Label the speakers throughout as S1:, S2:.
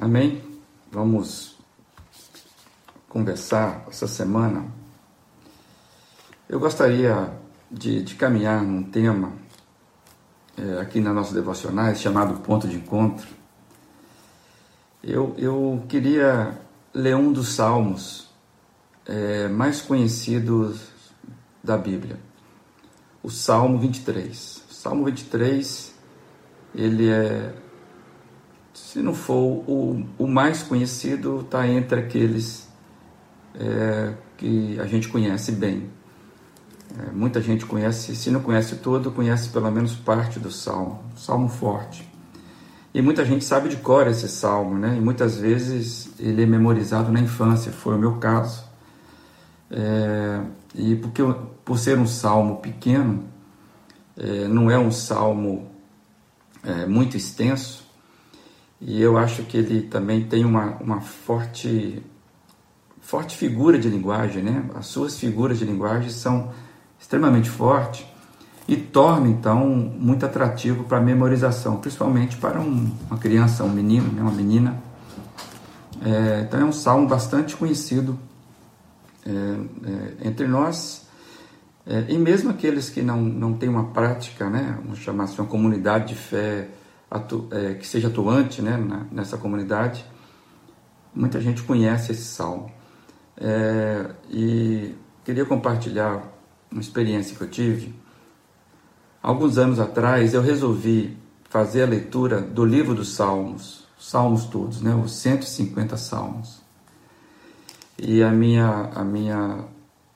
S1: Amém? Vamos conversar essa semana. Eu gostaria de, de caminhar num tema é, aqui na nossa devocionais chamado Ponto de Encontro. Eu, eu queria ler um dos salmos é, mais conhecidos da Bíblia, o Salmo 23. O Salmo 23, ele é se não for o, o mais conhecido, está entre aqueles é, que a gente conhece bem. É, muita gente conhece, se não conhece todo, conhece pelo menos parte do salmo, salmo forte. E muita gente sabe de cor esse salmo, né? E muitas vezes ele é memorizado na infância, foi o meu caso. É, e porque por ser um salmo pequeno, é, não é um salmo é, muito extenso, e eu acho que ele também tem uma, uma forte, forte figura de linguagem, né? As suas figuras de linguagem são extremamente fortes e torna então muito atrativo para a memorização, principalmente para um, uma criança, um menino, né? uma menina. É, então é um salmo bastante conhecido é, é, entre nós é, e mesmo aqueles que não, não têm uma prática, né? vamos chamar assim, uma comunidade de fé atu, é, que seja atuante né, na, nessa comunidade, muita gente conhece esse salmo. É, e queria compartilhar uma experiência que eu tive. Alguns anos atrás eu resolvi fazer a leitura do livro dos Salmos, Salmos todos, né, os 150 Salmos. E a minha, a minha,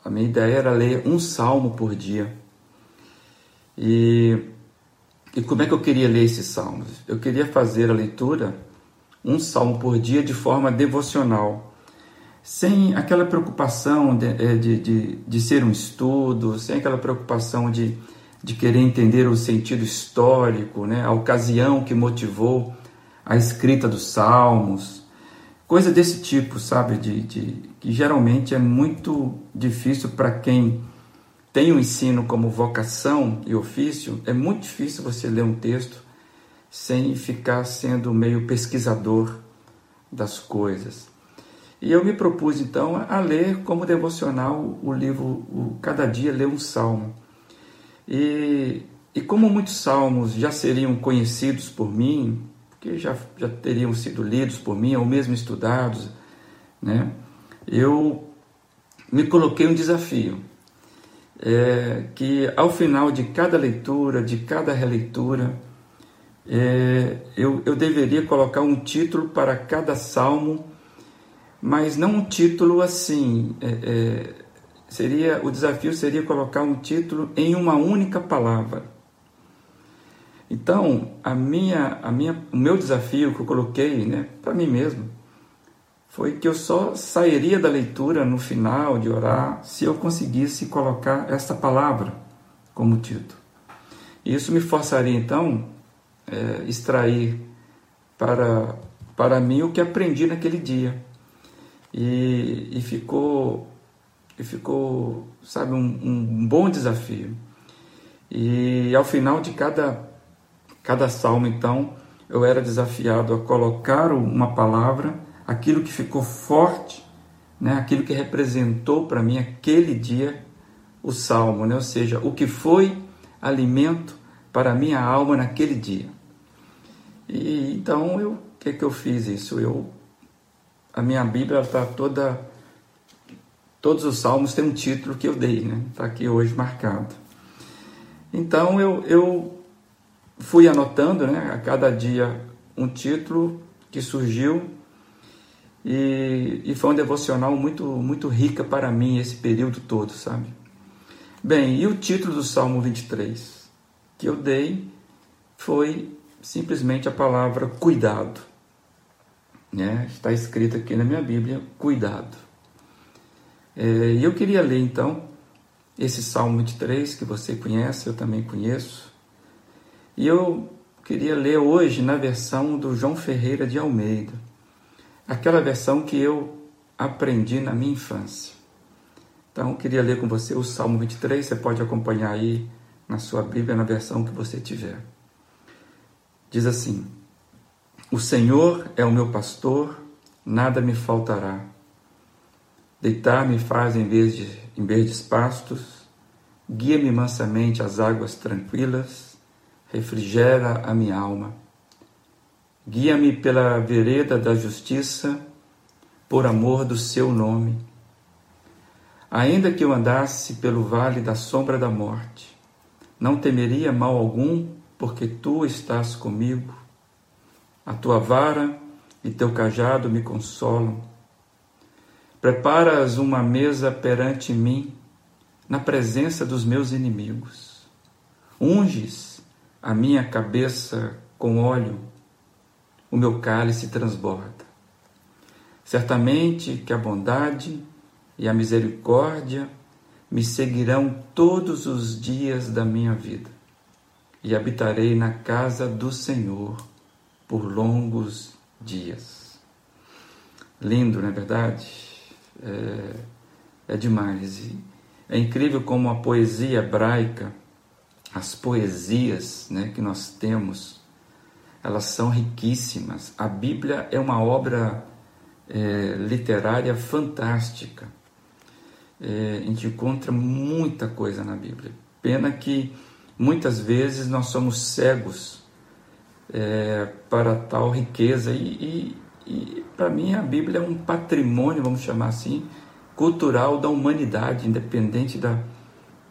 S1: a minha ideia era ler um salmo por dia. E e como é que eu queria ler esses salmos? Eu queria fazer a leitura, um salmo por dia, de forma devocional, sem aquela preocupação de, é, de, de, de ser um estudo, sem aquela preocupação de, de querer entender o sentido histórico, né? a ocasião que motivou a escrita dos salmos, coisa desse tipo, sabe? De, de, que geralmente é muito difícil para quem tem o ensino como vocação e ofício, é muito difícil você ler um texto sem ficar sendo meio pesquisador das coisas. E eu me propus então a ler como devocional o livro, o, cada dia ler um salmo. E, e como muitos salmos já seriam conhecidos por mim, porque já, já teriam sido lidos por mim, ou mesmo estudados, né? eu me coloquei um desafio é, que ao final de cada leitura, de cada releitura, é, eu, eu deveria colocar um título para cada salmo, mas não um título assim. É, é, seria o desafio seria colocar um título em uma única palavra. Então, a minha, a minha, o meu desafio que eu coloquei, né, para mim mesmo, foi que eu só sairia da leitura no final de orar se eu conseguisse colocar esta palavra como título. Isso me forçaria então é, extrair para, para mim o que aprendi naquele dia. E, e ficou, e ficou, sabe, um, um bom desafio. E ao final de cada, cada salmo, então, eu era desafiado a colocar uma palavra aquilo que ficou forte, né, aquilo que representou para mim aquele dia o salmo, né, ou seja, o que foi alimento para a minha alma naquele dia. E então eu, o que que eu fiz isso? Eu a minha Bíblia está toda todos os salmos têm um título que eu dei, né? Está aqui hoje marcado. Então eu, eu fui anotando, né? A cada dia um título que surgiu e, e foi um devocional muito, muito rica para mim esse período todo, sabe? Bem, e o título do Salmo 23 que eu dei foi simplesmente a palavra cuidado. Né? Está escrito aqui na minha Bíblia, cuidado. É, e eu queria ler então esse Salmo 23 que você conhece, eu também conheço. E eu queria ler hoje na versão do João Ferreira de Almeida aquela versão que eu aprendi na minha infância. Então, eu queria ler com você o Salmo 23, você pode acompanhar aí na sua Bíblia, na versão que você tiver. Diz assim: O Senhor é o meu pastor, nada me faltará. Deitar-me faz em, vez de, em verdes pastos, guia-me mansamente às águas tranquilas, refrigera a minha alma. Guia-me pela vereda da justiça, por amor do seu nome. Ainda que eu andasse pelo vale da sombra da morte, não temeria mal algum, porque tu estás comigo. A tua vara e teu cajado me consolam. Preparas uma mesa perante mim, na presença dos meus inimigos. Unges a minha cabeça com óleo, o meu cálice transborda. Certamente que a bondade e a misericórdia me seguirão todos os dias da minha vida, e habitarei na casa do Senhor por longos dias. Lindo, não é verdade? é, é demais. É incrível como a poesia hebraica, as poesias né, que nós temos, elas são riquíssimas. A Bíblia é uma obra é, literária fantástica. É, a gente encontra muita coisa na Bíblia. Pena que muitas vezes nós somos cegos é, para tal riqueza e, e para mim a Bíblia é um patrimônio, vamos chamar assim, cultural da humanidade, independente da,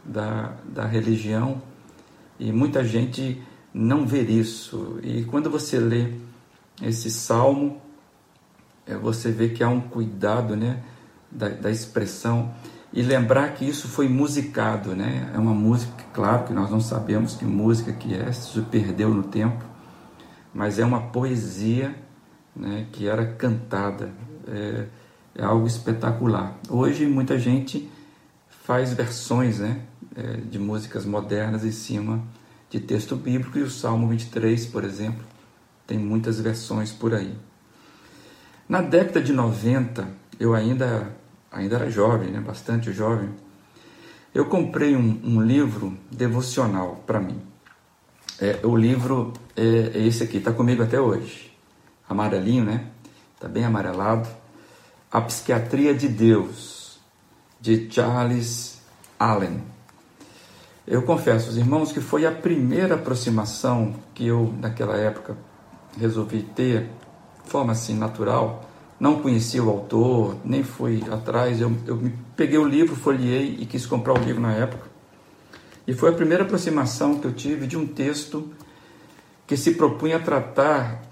S1: da, da religião. E muita gente não vê isso. E quando você lê esse salmo, é, você vê que há um cuidado né, da, da expressão e lembrar que isso foi musicado, né? É uma música, claro que nós não sabemos que música que é, se perdeu no tempo, mas é uma poesia né, que era cantada. É, é, algo espetacular. Hoje muita gente faz versões né, é, de músicas modernas em cima de texto bíblico e o Salmo 23, por exemplo, tem muitas versões por aí. Na década de 90, eu ainda, ainda era jovem, né, bastante jovem, eu comprei um, um livro devocional para mim. É, o livro é, é esse aqui, está comigo até hoje amarelinho, né? Está bem amarelado. A Psiquiatria de Deus, de Charles Allen. Eu confesso, os irmãos, que foi a primeira aproximação que eu, naquela época, resolvi ter, de forma assim natural. Não conhecia o autor, nem fui atrás. Eu, eu peguei o livro, folhei e quis comprar o livro na época. E foi a primeira aproximação que eu tive de um texto que se propunha tratar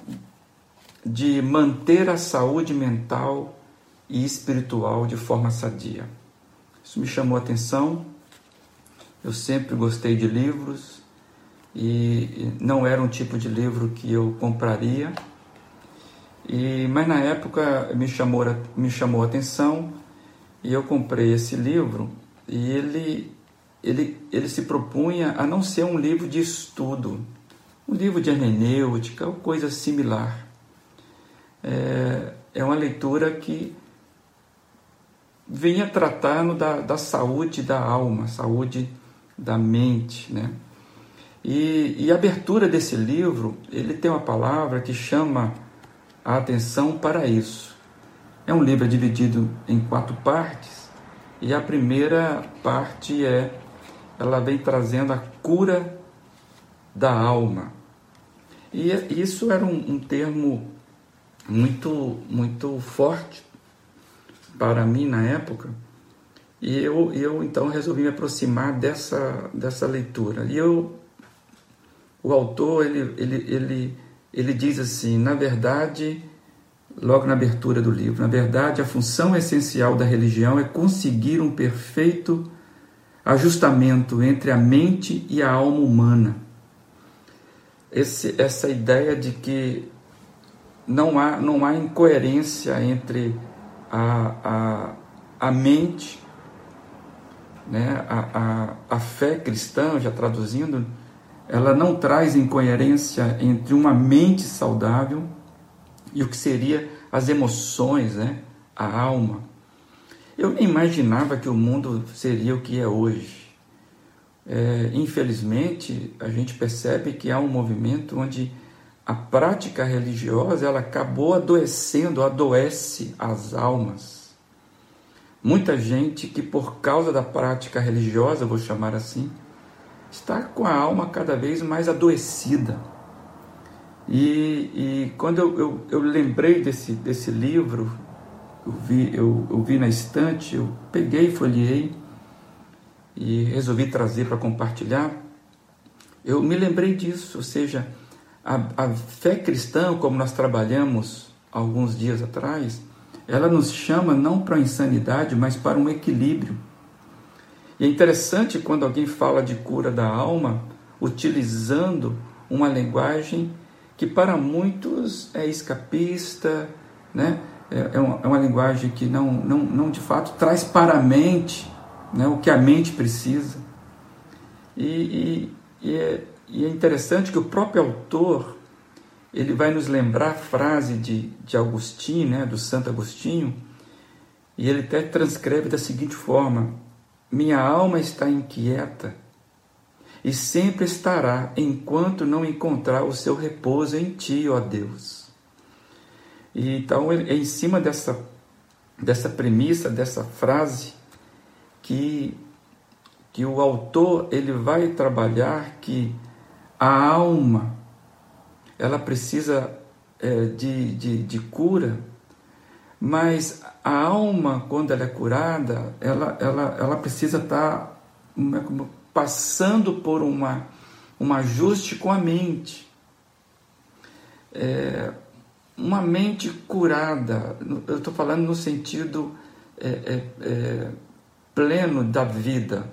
S1: de manter a saúde mental e espiritual de forma sadia. Isso me chamou a atenção. Eu sempre gostei de livros e não era um tipo de livro que eu compraria. E, mas na época me chamou, me chamou a atenção e eu comprei esse livro e ele, ele, ele se propunha a não ser um livro de estudo, um livro de hermenêutica ou coisa similar é, é uma leitura que vinha tratando da, da saúde da alma, saúde da mente, né? E, e a abertura desse livro, ele tem uma palavra que chama a atenção para isso. É um livro dividido em quatro partes e a primeira parte é ela vem trazendo a cura da alma. E isso era um, um termo muito, muito forte para mim na época. E eu, eu então resolvi me aproximar dessa, dessa leitura. E eu, o autor, ele, ele, ele, ele diz assim, na verdade, logo na abertura do livro, na verdade, a função essencial da religião é conseguir um perfeito ajustamento entre a mente e a alma humana. Esse, essa ideia de que não há, não há incoerência entre a, a, a mente, né, a, a, a fé cristã, já traduzindo, ela não traz incoerência entre uma mente saudável e o que seria as emoções, né, a alma. Eu nem imaginava que o mundo seria o que é hoje. É, infelizmente, a gente percebe que há um movimento onde a prática religiosa ela acabou adoecendo, adoece as almas. Muita gente que por causa da prática religiosa, vou chamar assim, está com a alma cada vez mais adoecida. E, e quando eu, eu, eu, lembrei desse, desse livro, eu vi, eu, eu vi na estante, eu peguei, folhei e resolvi trazer para compartilhar. Eu me lembrei disso, ou seja, a, a fé cristã, como nós trabalhamos alguns dias atrás, ela nos chama não para a insanidade, mas para um equilíbrio. E é interessante quando alguém fala de cura da alma, utilizando uma linguagem que para muitos é escapista, né? é, é, uma, é uma linguagem que não, não, não de fato traz para a mente né? o que a mente precisa. E, e, e é, e é interessante que o próprio autor ele vai nos lembrar a frase de, de Agostinho, né, do Santo Agostinho, e ele até transcreve da seguinte forma: Minha alma está inquieta e sempre estará enquanto não encontrar o seu repouso em ti, ó Deus. E então é em cima dessa, dessa premissa, dessa frase, que, que o autor ele vai trabalhar que a alma, ela precisa é, de, de, de cura, mas a alma, quando ela é curada, ela, ela, ela precisa estar tá, passando por uma, um ajuste com a mente. É, uma mente curada, eu estou falando no sentido é, é, é pleno da vida,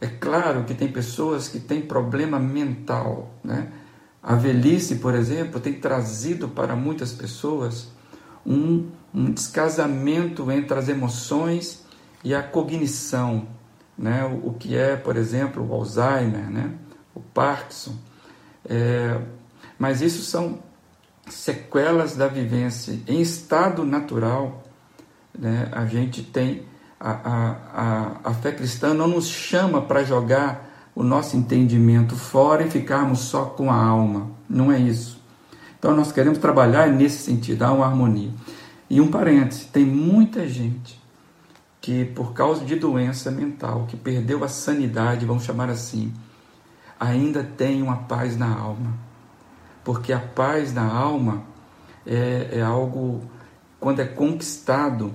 S1: é claro que tem pessoas que têm problema mental, né? A velhice, por exemplo, tem trazido para muitas pessoas um, um descasamento entre as emoções e a cognição, né? O, o que é, por exemplo, o Alzheimer, né? O Parkinson. É, mas isso são sequelas da vivência. Em estado natural, né? A gente tem a, a, a, fé cristã não nos chama para jogar o nosso entendimento fora e ficarmos só com a alma. Não é isso. Então nós queremos trabalhar nesse sentido, há uma harmonia. E um parêntese, tem muita gente que por causa de doença mental, que perdeu a sanidade, vamos chamar assim, ainda tem uma paz na alma. Porque a paz na alma é, é algo, quando é conquistado,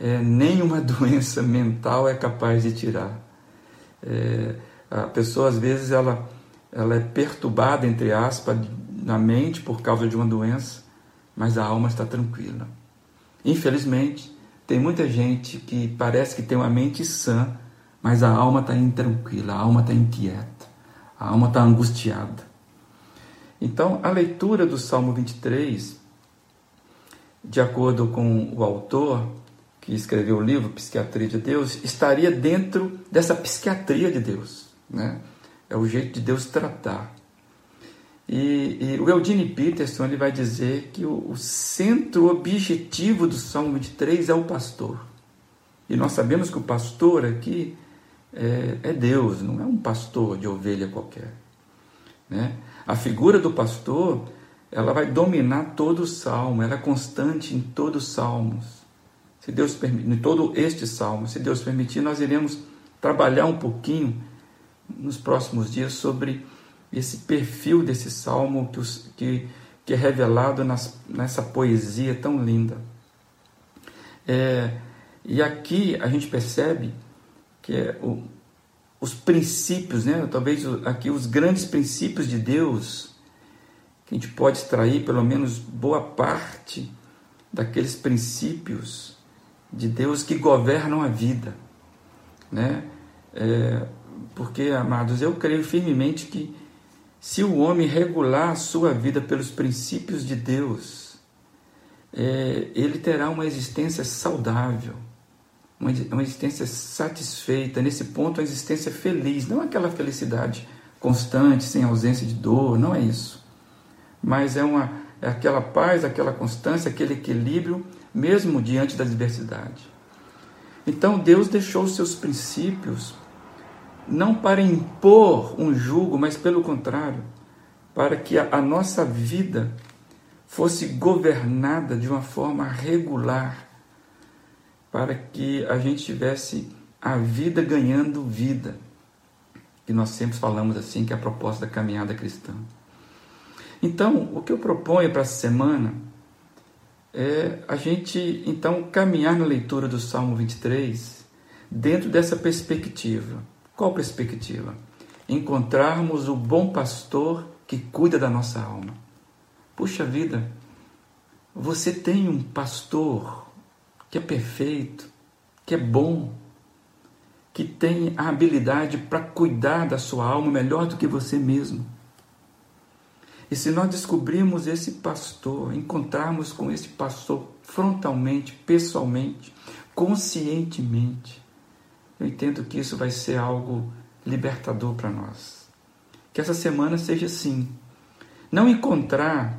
S1: é, nenhuma doença mental é capaz de tirar. É, a pessoa, às vezes, ela, ela é perturbada, entre aspas, na mente por causa de uma doença, mas a alma está tranquila. Infelizmente, tem muita gente que parece que tem uma mente sã, mas a alma está intranquila, a alma está inquieta, a alma está angustiada. Então, a leitura do Salmo 23, de acordo com o autor, que escreveu o livro Psiquiatria de Deus, estaria dentro dessa psiquiatria de Deus. Né? É o jeito de Deus tratar. E, e o Eugene Peterson ele vai dizer que o, o centro objetivo do Salmo 23 é o pastor. E nós sabemos que o pastor aqui é, é Deus, não é um pastor de ovelha qualquer. Né? A figura do pastor ela vai dominar todo o salmo, ela é constante em todos os salmos. Se Deus permitir, em todo este salmo, se Deus permitir, nós iremos trabalhar um pouquinho nos próximos dias sobre esse perfil desse salmo que, os, que, que é revelado nas, nessa poesia tão linda. É, e aqui a gente percebe que é o, os princípios, né? talvez aqui os grandes princípios de Deus, que a gente pode extrair pelo menos boa parte daqueles princípios de Deus que governam a vida, né? É, porque, amados, eu creio firmemente que se o homem regular a sua vida pelos princípios de Deus, é, ele terá uma existência saudável, uma, uma existência satisfeita, nesse ponto, uma existência feliz, não aquela felicidade constante, sem ausência de dor, não é isso. Mas é, uma, é aquela paz, aquela constância, aquele equilíbrio mesmo diante da adversidade. Então Deus deixou seus princípios não para impor um jugo, mas pelo contrário, para que a, a nossa vida fosse governada de uma forma regular, para que a gente tivesse a vida ganhando vida. Que nós sempre falamos assim, que é a proposta da caminhada cristã. Então, o que eu proponho para essa semana é a gente então caminhar na leitura do Salmo 23 dentro dessa perspectiva. Qual perspectiva? Encontrarmos o bom pastor que cuida da nossa alma. Puxa vida, você tem um pastor que é perfeito, que é bom, que tem a habilidade para cuidar da sua alma melhor do que você mesmo. E se nós descobrirmos esse pastor, encontrarmos com esse pastor frontalmente, pessoalmente, conscientemente, eu entendo que isso vai ser algo libertador para nós. Que essa semana seja assim. Não encontrar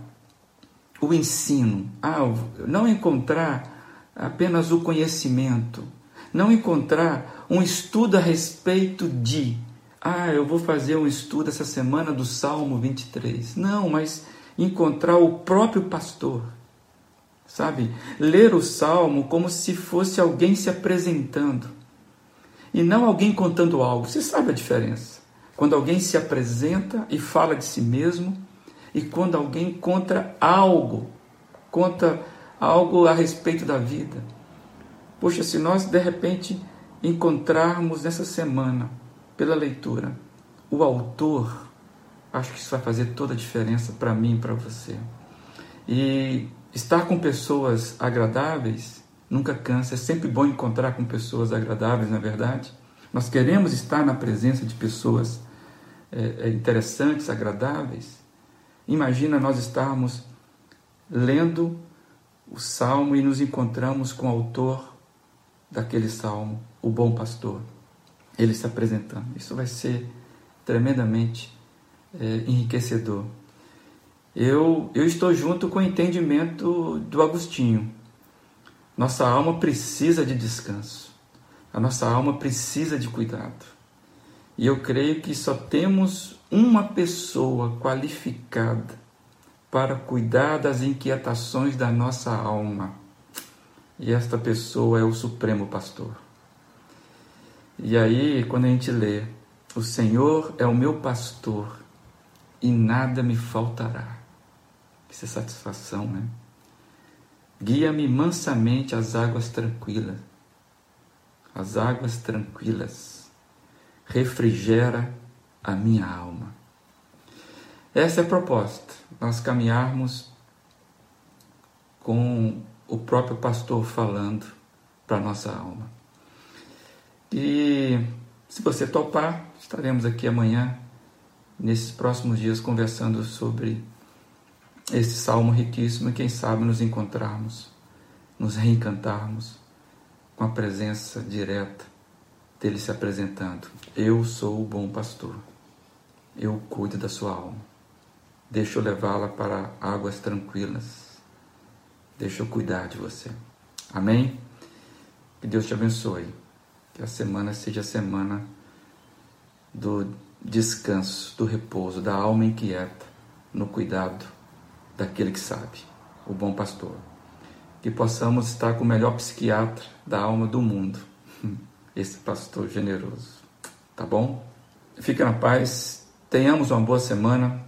S1: o ensino, ah, não encontrar apenas o conhecimento, não encontrar um estudo a respeito de, ah, eu vou fazer um estudo essa semana do Salmo 23. Não, mas encontrar o próprio pastor, sabe? Ler o Salmo como se fosse alguém se apresentando e não alguém contando algo. Você sabe a diferença? Quando alguém se apresenta e fala de si mesmo e quando alguém conta algo, conta algo a respeito da vida. Poxa, se nós de repente encontrarmos nessa semana, pela leitura, o autor, acho que isso vai fazer toda a diferença para mim e para você. E estar com pessoas agradáveis nunca cansa, é sempre bom encontrar com pessoas agradáveis, na é verdade. Nós queremos estar na presença de pessoas é, interessantes, agradáveis. Imagina nós estarmos lendo o salmo e nos encontramos com o autor daquele salmo, o bom pastor, ele se apresentando. Isso vai ser tremendamente é, enriquecedor. Eu, eu estou junto com o entendimento do Agostinho. Nossa alma precisa de descanso. A nossa alma precisa de cuidado. E eu creio que só temos uma pessoa qualificada para cuidar das inquietações da nossa alma. E esta pessoa é o Supremo Pastor. E aí, quando a gente lê, o Senhor é o meu pastor e nada me faltará. É satisfação, né? Guia-me mansamente às águas tranquilas. As águas tranquilas. Refrigera a minha alma. Essa é a proposta, nós caminharmos com o próprio pastor falando para nossa alma. E se você topar, estaremos aqui amanhã, nesses próximos dias, conversando sobre esse salmo riquíssimo e quem sabe nos encontrarmos, nos reencantarmos com a presença direta dele se apresentando. Eu sou o bom pastor. Eu cuido da sua alma. Deixa eu levá-la para águas tranquilas. Deixa eu cuidar de você. Amém? Que Deus te abençoe. Que a semana seja a semana do descanso, do repouso, da alma inquieta, no cuidado daquele que sabe, o bom pastor. Que possamos estar com o melhor psiquiatra da alma do mundo, esse pastor generoso. Tá bom? Fique na paz, tenhamos uma boa semana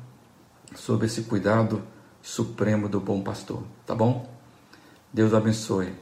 S1: sob esse cuidado supremo do bom pastor. Tá bom? Deus abençoe.